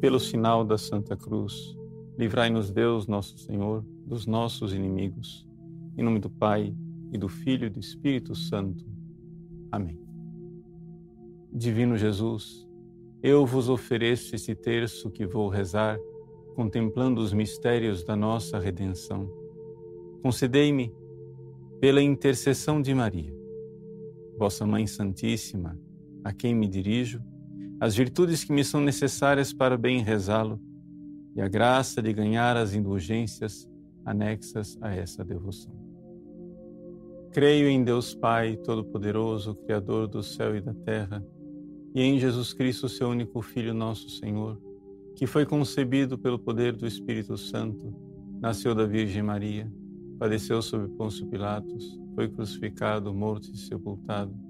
pelo sinal da Santa Cruz, livrai-nos Deus, nosso Senhor, dos nossos inimigos. Em nome do Pai, e do Filho e do Espírito Santo. Amém. Divino Jesus, eu vos ofereço esse terço que vou rezar, contemplando os mistérios da nossa redenção. Concedei-me, pela intercessão de Maria, vossa Mãe Santíssima, a quem me dirijo, as virtudes que me são necessárias para bem rezá-lo e a graça de ganhar as indulgências anexas a essa devoção. Creio em Deus Pai Todo-Poderoso, Criador do céu e da terra, e em Jesus Cristo, seu único Filho, nosso Senhor, que foi concebido pelo poder do Espírito Santo, nasceu da Virgem Maria, padeceu sob Pôncio Pilatos, foi crucificado, morto e sepultado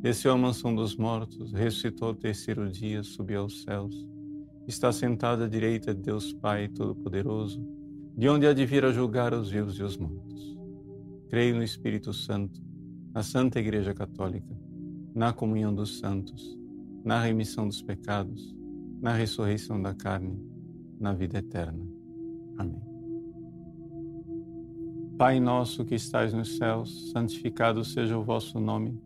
Desceu à mansão dos mortos, ressuscitou ao terceiro dia, subiu aos céus. Está sentado à direita de Deus Pai Todo-Poderoso, de onde há de vir a julgar os vivos e os mortos. Creio no Espírito Santo, na Santa Igreja Católica, na comunhão dos santos, na remissão dos pecados, na ressurreição da carne, na vida eterna. Amém. Pai nosso que estais nos céus, santificado seja o vosso nome.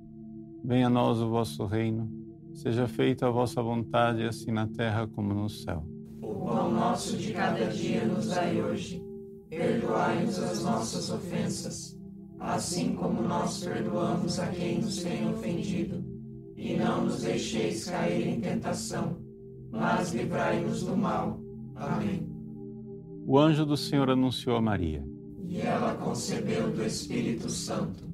Venha a nós o vosso reino, seja feita a vossa vontade, assim na terra como no céu. O pão nosso de cada dia nos dai hoje. Perdoai-nos as nossas ofensas, assim como nós perdoamos a quem nos tem ofendido. E não nos deixeis cair em tentação, mas livrai-nos do mal. Amém. O anjo do Senhor anunciou a Maria. E ela concebeu do Espírito Santo.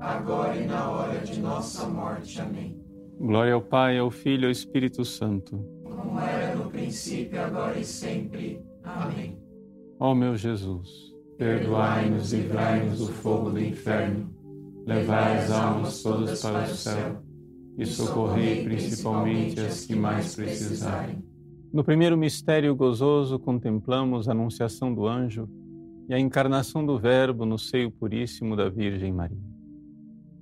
agora e na hora de nossa morte. Amém. Glória ao Pai, ao Filho e ao Espírito Santo. Como era no princípio, agora e sempre. Amém. Ó meu Jesus, perdoai-nos e livrai-nos do fogo do inferno, levai as almas todas para o céu e socorrei principalmente as que mais precisarem. No primeiro mistério gozoso, contemplamos a anunciação do anjo e a encarnação do Verbo no seio puríssimo da Virgem Maria.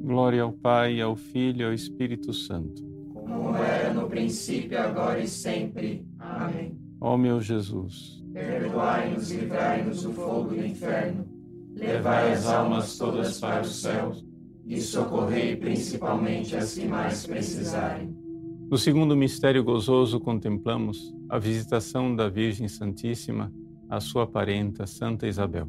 Glória ao Pai, ao Filho e ao Espírito Santo. Como era no princípio, agora e sempre. Amém. Ó meu Jesus, perdoai-nos e livrai-nos do fogo do inferno, levai as almas todas para o céu e socorrei principalmente as que mais precisarem. No segundo mistério gozoso, contemplamos a visitação da Virgem Santíssima à sua parenta, Santa Isabel.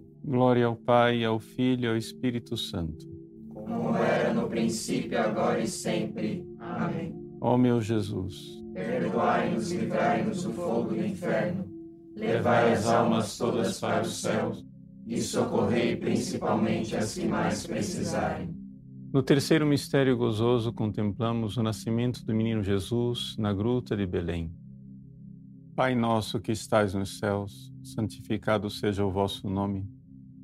Glória ao Pai, ao Filho e ao Espírito Santo. Como era no princípio, agora e sempre. Amém. Ó meu Jesus, Perdoai-nos e livrai-nos do fogo do inferno. Levai as almas todas para o céu e socorrei principalmente as que mais precisarem. no terceiro mistério gozoso contemplamos o nascimento do menino Jesus na gruta de Belém. Pai nosso que estais nos céus, santificado seja o vosso nome.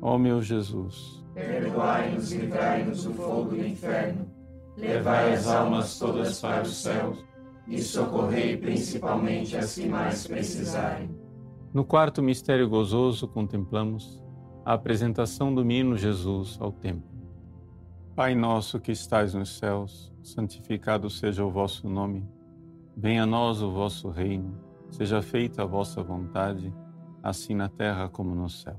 Ó meu Jesus, Perdoai-nos e livrai-nos do fogo do inferno. Levai as almas todas para o céu e socorrei principalmente as que mais precisarem. no quarto mistério gozoso contemplamos a apresentação do menino Jesus ao templo. Pai nosso que estais nos céus, santificado seja o vosso nome. Venha a nós o vosso reino. Seja feita a vossa vontade, assim na terra como no céu.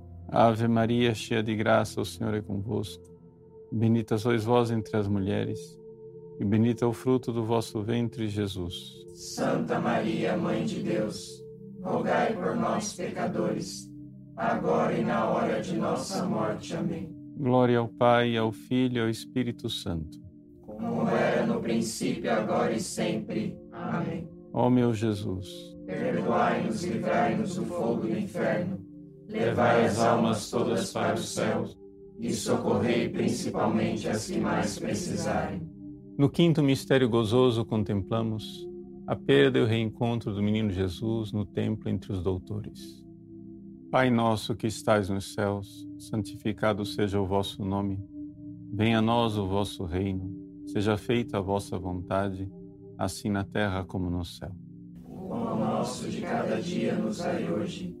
Ave Maria, cheia de graça, o Senhor é convosco. Bendita sois vós entre as mulheres, e bendito é o fruto do vosso ventre, Jesus. Santa Maria, Mãe de Deus, rogai por nós, pecadores, agora e na hora de nossa morte. Amém. Glória ao Pai, ao Filho e ao Espírito Santo. Como era no princípio, agora e sempre. Amém. Ó meu Jesus, Perdoai-nos e livrai-nos do fogo do inferno. Levai as almas todas para o céu e socorrei principalmente as que mais precisarem. no quinto mistério gozoso contemplamos a perda e o reencontro do menino Jesus no templo entre os doutores. Pai nosso que estais nos céus, santificado seja o vosso nome. Venha a nós o vosso reino. Seja feita a vossa vontade, assim na terra como no céu. O pão nosso de cada dia nos dai hoje.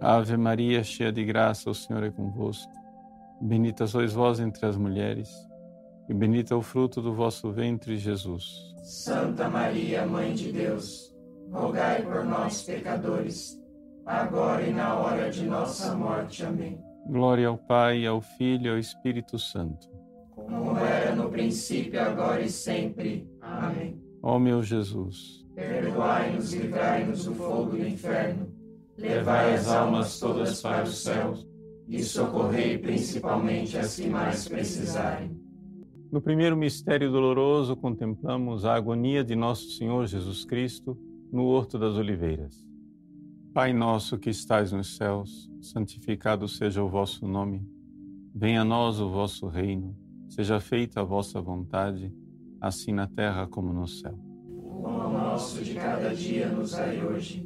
Ave Maria, cheia de graça, o Senhor é convosco. Bendita sois vós entre as mulheres, e bendito é o fruto do vosso ventre, Jesus. Santa Maria, Mãe de Deus, rogai por nós, pecadores, agora e na hora de nossa morte. Amém. Glória ao Pai, ao Filho e ao Espírito Santo. Como era no princípio, agora e sempre. Amém. Ó meu Jesus, perdoai-nos e livrai-nos do fogo do inferno, levai as almas todas para o céu e socorrei principalmente as que mais precisarem. No primeiro mistério doloroso, contemplamos a agonia de nosso Senhor Jesus Cristo no Horto das Oliveiras. Pai nosso que estais nos céus, santificado seja o vosso nome. Venha a nós o vosso reino. Seja feita a vossa vontade assim na terra como no céu. O pão nosso de cada dia nos dai hoje.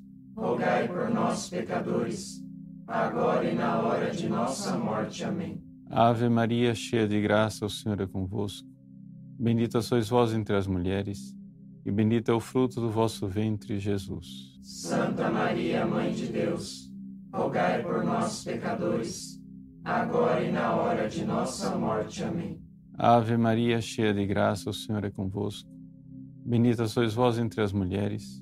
rogai por nós, pecadores, agora e na hora de nossa morte. Amém. Ave Maria, cheia de graça, o Senhor é convosco. Bendita sois vós entre as mulheres, e bendito é o fruto do vosso ventre, Jesus. Santa Maria, Mãe de Deus, rogai por nós, pecadores, agora e na hora de nossa morte. Amém. Ave Maria, cheia de graça, o Senhor é convosco. Bendita sois vós entre as mulheres,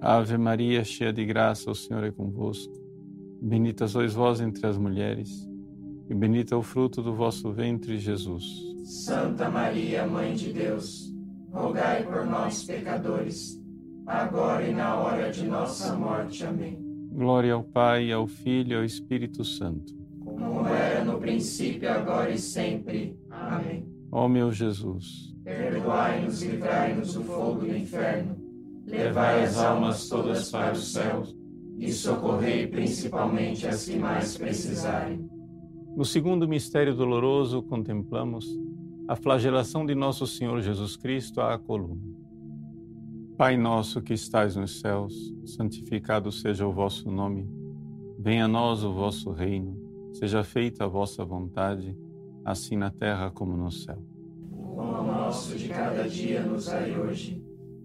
Ave Maria, cheia de graça, o Senhor é convosco. Bendita sois vós entre as mulheres, e bendito é o fruto do vosso ventre, Jesus. Santa Maria, Mãe de Deus, rogai por nós, pecadores, agora e na hora de nossa morte. Amém. Glória ao Pai, ao Filho e ao Espírito Santo. Como era no princípio, agora e sempre. Amém. Ó meu Jesus, perdoai-nos e livrai-nos do fogo do inferno, levai as almas todas para os céus e socorrei principalmente as que mais precisarem. No segundo mistério doloroso, contemplamos a flagelação de nosso Senhor Jesus Cristo à coluna. Pai nosso que estais nos céus, santificado seja o vosso nome. Venha a nós o vosso reino. Seja feita a vossa vontade, assim na terra como no céu. O pão nosso de cada dia nos dai hoje.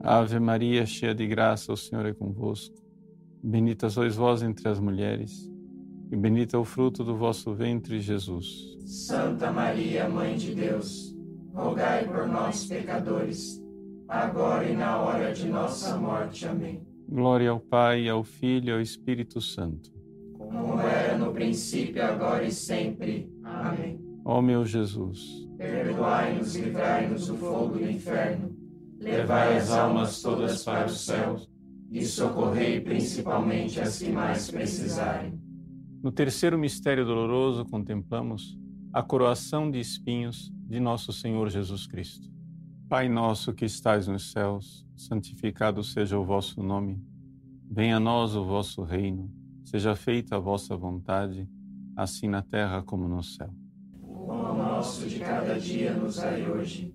Ave Maria, cheia de graça, o Senhor é convosco. Bendita sois vós entre as mulheres, e bendito é o fruto do vosso ventre, Jesus. Santa Maria, Mãe de Deus, rogai por nós, pecadores, agora e na hora de nossa morte. Amém. Glória ao Pai, ao Filho e ao Espírito Santo. Como era no princípio, agora e sempre. Amém. Ó meu Jesus, perdoai-nos e livrai-nos do fogo do inferno, levai as almas todas para o céu e socorrei principalmente as que mais precisarem. No terceiro mistério doloroso, contemplamos a coroação de espinhos de nosso Senhor Jesus Cristo. Pai nosso que estais nos céus, santificado seja o vosso nome. Venha a nós o vosso reino. Seja feita a vossa vontade, assim na terra como no céu. O nosso de cada dia nos dai hoje.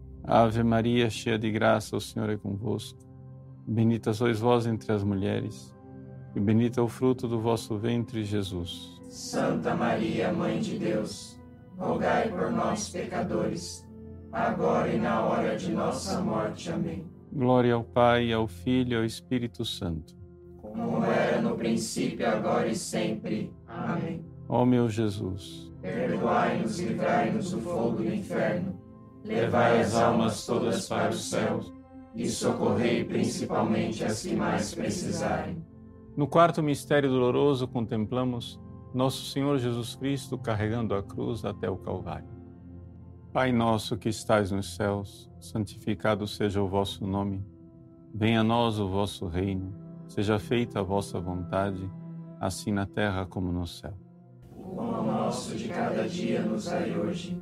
Ave Maria, cheia de graça, o Senhor é convosco. Bendita sois vós entre as mulheres, e bendito é o fruto do vosso ventre, Jesus. Santa Maria, Mãe de Deus, rogai por nós, pecadores, agora e na hora de nossa morte. Amém. Glória ao Pai, ao Filho e ao Espírito Santo. Como era no princípio, agora e sempre. Amém. Ó meu Jesus, Perdoai-nos e livrai-nos do fogo do inferno. Levai as almas todas para o céu e socorrei principalmente as que mais precisarem. no quarto mistério doloroso contemplamos nosso Senhor Jesus Cristo carregando a cruz até o Calvário. Pai nosso que estais nos céus, santificado seja o vosso nome. Venha a nós o vosso reino. Seja feita a vossa vontade, assim na terra como no céu. O pão nosso de cada dia nos dai hoje.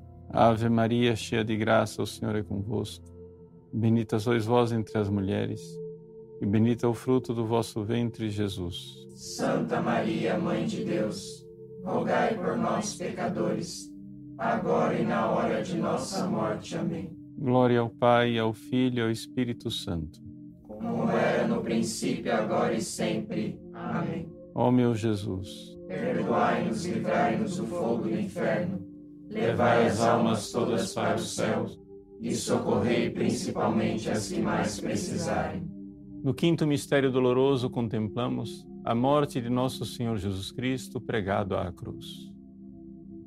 Ave Maria, cheia de graça, o Senhor é convosco. Bendita sois vós entre as mulheres, e bendito é o fruto do vosso ventre, Jesus. Santa Maria, Mãe de Deus, rogai por nós, pecadores, agora e na hora de nossa morte. Amém. Glória ao Pai, ao Filho e ao Espírito Santo. Como era no princípio, agora e sempre. Amém. Ó meu Jesus, perdoai-nos e livrai-nos do fogo do inferno. Levai as almas todas para o céu e socorrei principalmente as que mais precisarem. No quinto mistério doloroso contemplamos a morte de nosso Senhor Jesus Cristo pregado à cruz.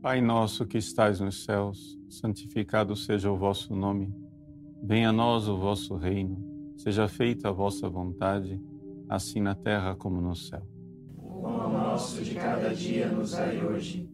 Pai nosso que estais nos céus, santificado seja o vosso nome. Venha a nós o vosso reino. Seja feita a vossa vontade, assim na terra como no céu. O pão nosso de cada dia nos dai hoje.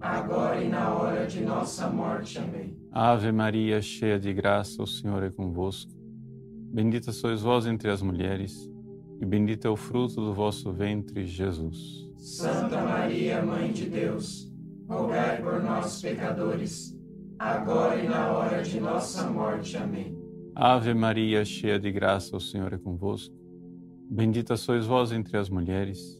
agora e na hora de nossa morte. Amém. Ave Maria, cheia de graça, o Senhor é convosco. Bendita sois vós entre as mulheres, e bendito é o fruto do vosso ventre, Jesus. Santa Maria, Mãe de Deus, rogai por nós, pecadores, agora e na hora de nossa morte. Amém. Ave Maria, cheia de graça, o Senhor é convosco. Bendita sois vós entre as mulheres,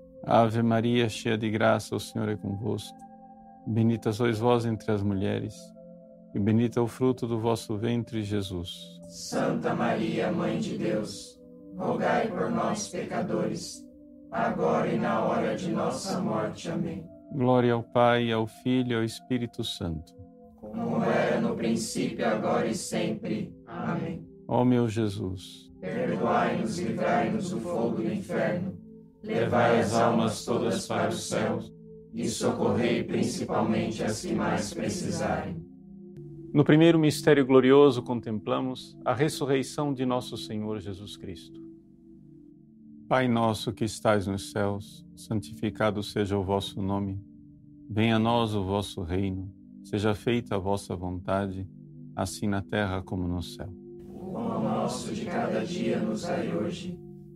Ave Maria, cheia de graça, o Senhor é convosco. Bendita sois vós entre as mulheres, e bendito é o fruto do vosso ventre, Jesus. Santa Maria, Mãe de Deus, rogai por nós, pecadores, agora e na hora de nossa morte. Amém. Glória ao Pai, ao Filho e ao Espírito Santo. Como era no princípio, agora e sempre. Amém. Ó meu Jesus, perdoai-nos e livrai-nos do fogo do inferno, levai as almas todas para o céu e socorrei principalmente as que mais precisarem. No primeiro mistério glorioso, contemplamos a ressurreição de nosso Senhor Jesus Cristo. Pai nosso que estais nos céus, santificado seja o vosso nome. Venha a nós o vosso reino. Seja feita a vossa vontade, assim na terra como no céu. O pão nosso de cada dia nos dai hoje.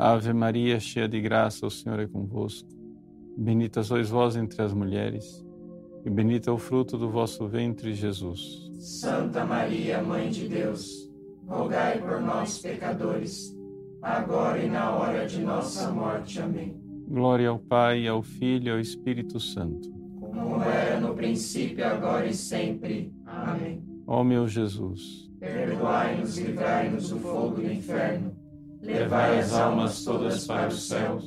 Ave Maria, cheia de graça, o Senhor é convosco. Bendita sois vós entre as mulheres, e bendito é o fruto do vosso ventre, Jesus. Santa Maria, Mãe de Deus, rogai por nós, pecadores, agora e na hora de nossa morte. Amém. Glória ao Pai, ao Filho e ao Espírito Santo. Como era no princípio, agora e sempre. Amém. Ó meu Jesus, perdoai-nos e livrai-nos do fogo do inferno, levai as almas todas para o céu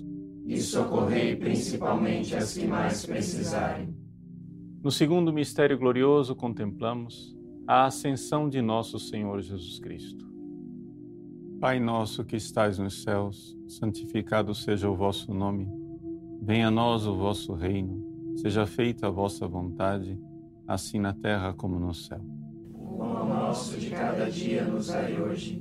e socorrei principalmente as que mais precisarem. No segundo mistério glorioso, contemplamos a ascensão de nosso Senhor Jesus Cristo. Pai nosso que estais nos céus, santificado seja o vosso nome. Venha a nós o vosso reino. Seja feita a vossa vontade, assim na terra como no céu. O pão nosso de cada dia nos dai hoje.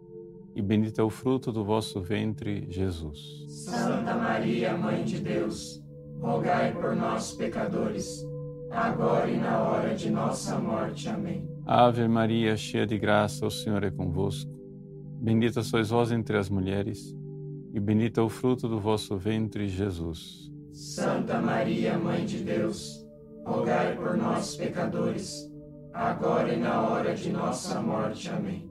e bendito é o fruto do vosso ventre, Jesus. Santa Maria, Mãe de Deus, rogai por nós, pecadores, agora e na hora de nossa morte. Amém. Ave Maria, cheia de graça, o Senhor é convosco. Bendita sois vós entre as mulheres, e bendito é o fruto do vosso ventre, Jesus. Santa Maria, Mãe de Deus, rogai por nós, pecadores, agora e na hora de nossa morte. Amém.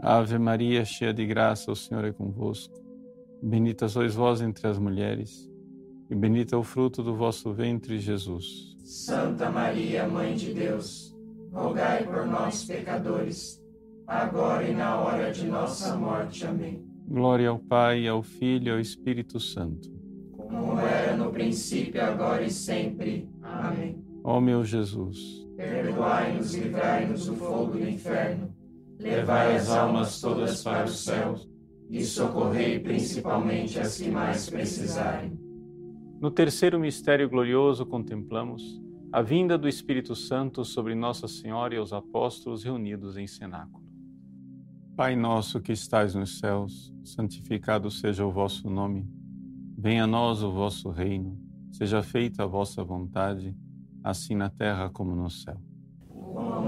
Ave Maria, cheia de graça, o Senhor é convosco. Bendita sois vós entre as mulheres, e bendito é o fruto do vosso ventre, Jesus. Santa Maria, Mãe de Deus, rogai por nós, pecadores, agora e na hora de nossa morte. Amém. Glória ao Pai, ao Filho e ao Espírito Santo. Como era no princípio, agora e sempre. Amém. Ó meu Jesus, Perdoai-nos e livrai-nos do fogo do inferno. Levai as almas todas para o céu e socorrei principalmente as que mais precisarem. No terceiro mistério glorioso contemplamos a vinda do Espírito Santo sobre Nossa Senhora e os apóstolos reunidos em cenáculo. Pai nosso que estais nos céus, santificado seja o vosso nome. Venha a nós o vosso reino. Seja feita a vossa vontade, assim na terra como no céu. O pão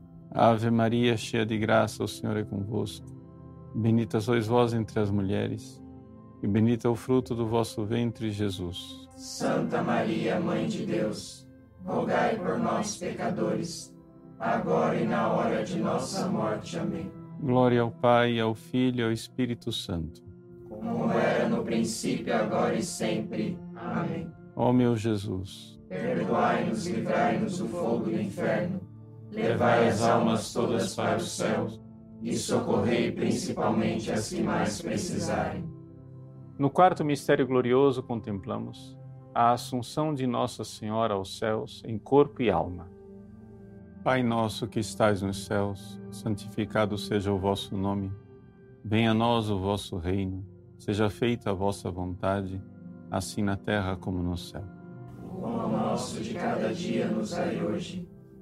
Ave Maria, cheia de graça, o Senhor é convosco. Bendita sois vós entre as mulheres, e bendito é o fruto do vosso ventre, Jesus. Santa Maria, Mãe de Deus, rogai por nós, pecadores, agora e na hora de nossa morte. Amém. Glória ao Pai, ao Filho e ao Espírito Santo. Como era no princípio, agora e sempre. Amém. Ó meu Jesus, perdoai-nos e livrai-nos do fogo do inferno. Levai as almas todas para o céu e socorrei principalmente as que mais precisarem. No quarto mistério glorioso contemplamos a assunção de Nossa Senhora aos céus em corpo e alma. Pai nosso que estais nos céus, santificado seja o vosso nome. Venha a nós o vosso reino. Seja feita a vossa vontade, assim na terra como no céu. O pão nosso de cada dia nos dai hoje.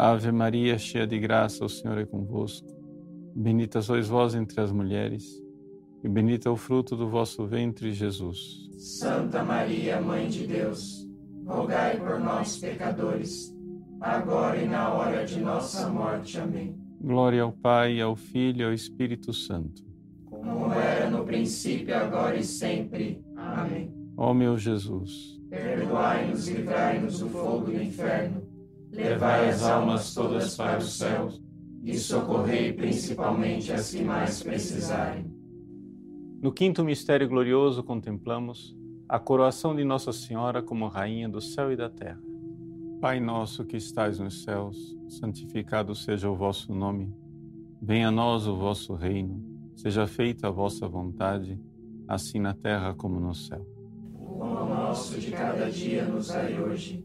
Ave Maria, cheia de graça, o Senhor é convosco. Bendita sois vós entre as mulheres, e bendito é o fruto do vosso ventre, Jesus. Santa Maria, Mãe de Deus, rogai por nós, pecadores, agora e na hora de nossa morte. Amém. Glória ao Pai, ao Filho e ao Espírito Santo. Como era no princípio, agora e sempre. Amém. Ó meu Jesus perdoai-nos e livrai-nos do fogo do inferno, levai as almas todas para o céu e socorrei principalmente as que mais precisarem. No quinto mistério glorioso contemplamos a coroação de Nossa Senhora como Rainha do céu e da terra. Pai nosso que estais nos céus, santificado seja o vosso nome. Venha a nós o vosso reino. Seja feita a vossa vontade, assim na terra como no céu pão nosso de cada dia nos dai hoje.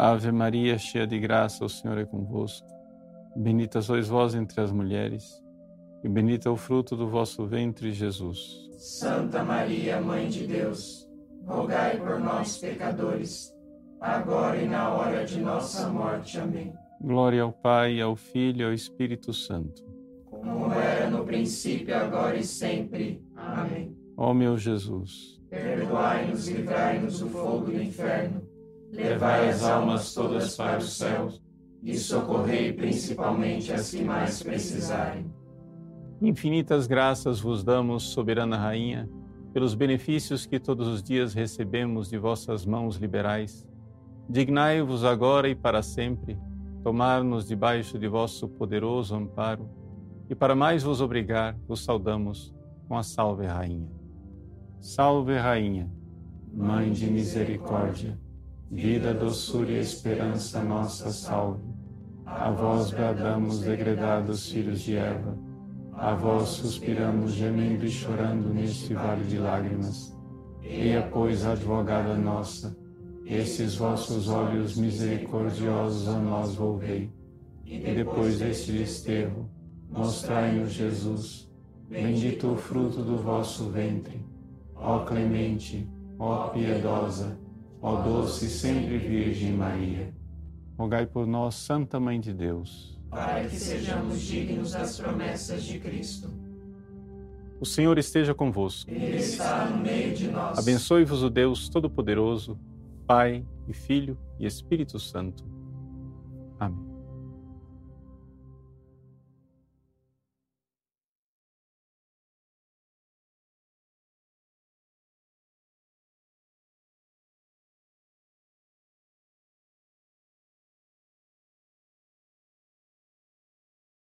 Ave Maria, cheia de graça, o Senhor é convosco. Bendita sois vós entre as mulheres, e bendito é o fruto do vosso ventre, Jesus. Santa Maria, Mãe de Deus, rogai por nós, pecadores, agora e na hora de nossa morte. Amém. Glória ao Pai, ao Filho e ao Espírito Santo. Como era no princípio, agora e sempre. Amém. Ó meu Jesus, perdoai-nos e livrai-nos do fogo do inferno levai as almas todas para o céu e socorrei principalmente as que mais precisarem. Infinitas graças vos damos, soberana Rainha, pelos benefícios que todos os dias recebemos de vossas mãos liberais. Dignai-vos agora e para sempre tomar-nos debaixo de vosso poderoso amparo, e para mais vos obrigar, vos saudamos com a Salve Rainha. Salve Rainha, Mãe de misericórdia, vida, doçura e esperança nossa, salve. A vós bradamos, degredados filhos de Eva, a vós suspiramos, gemendo e chorando neste vale de lágrimas. Eia, pois, advogada nossa, esses vossos olhos misericordiosos a nós volvei, e depois deste desterro, mostrai-nos Jesus, bendito o fruto do vosso ventre. Ó clemente, ó piedosa, ó doce sempre Virgem Maria. Rogai por nós, Santa Mãe de Deus, para que sejamos dignos das promessas de Cristo. O Senhor esteja convosco. Ele está no meio de nós. Abençoe-vos o Deus Todo-Poderoso, Pai e Filho e Espírito Santo. Amém.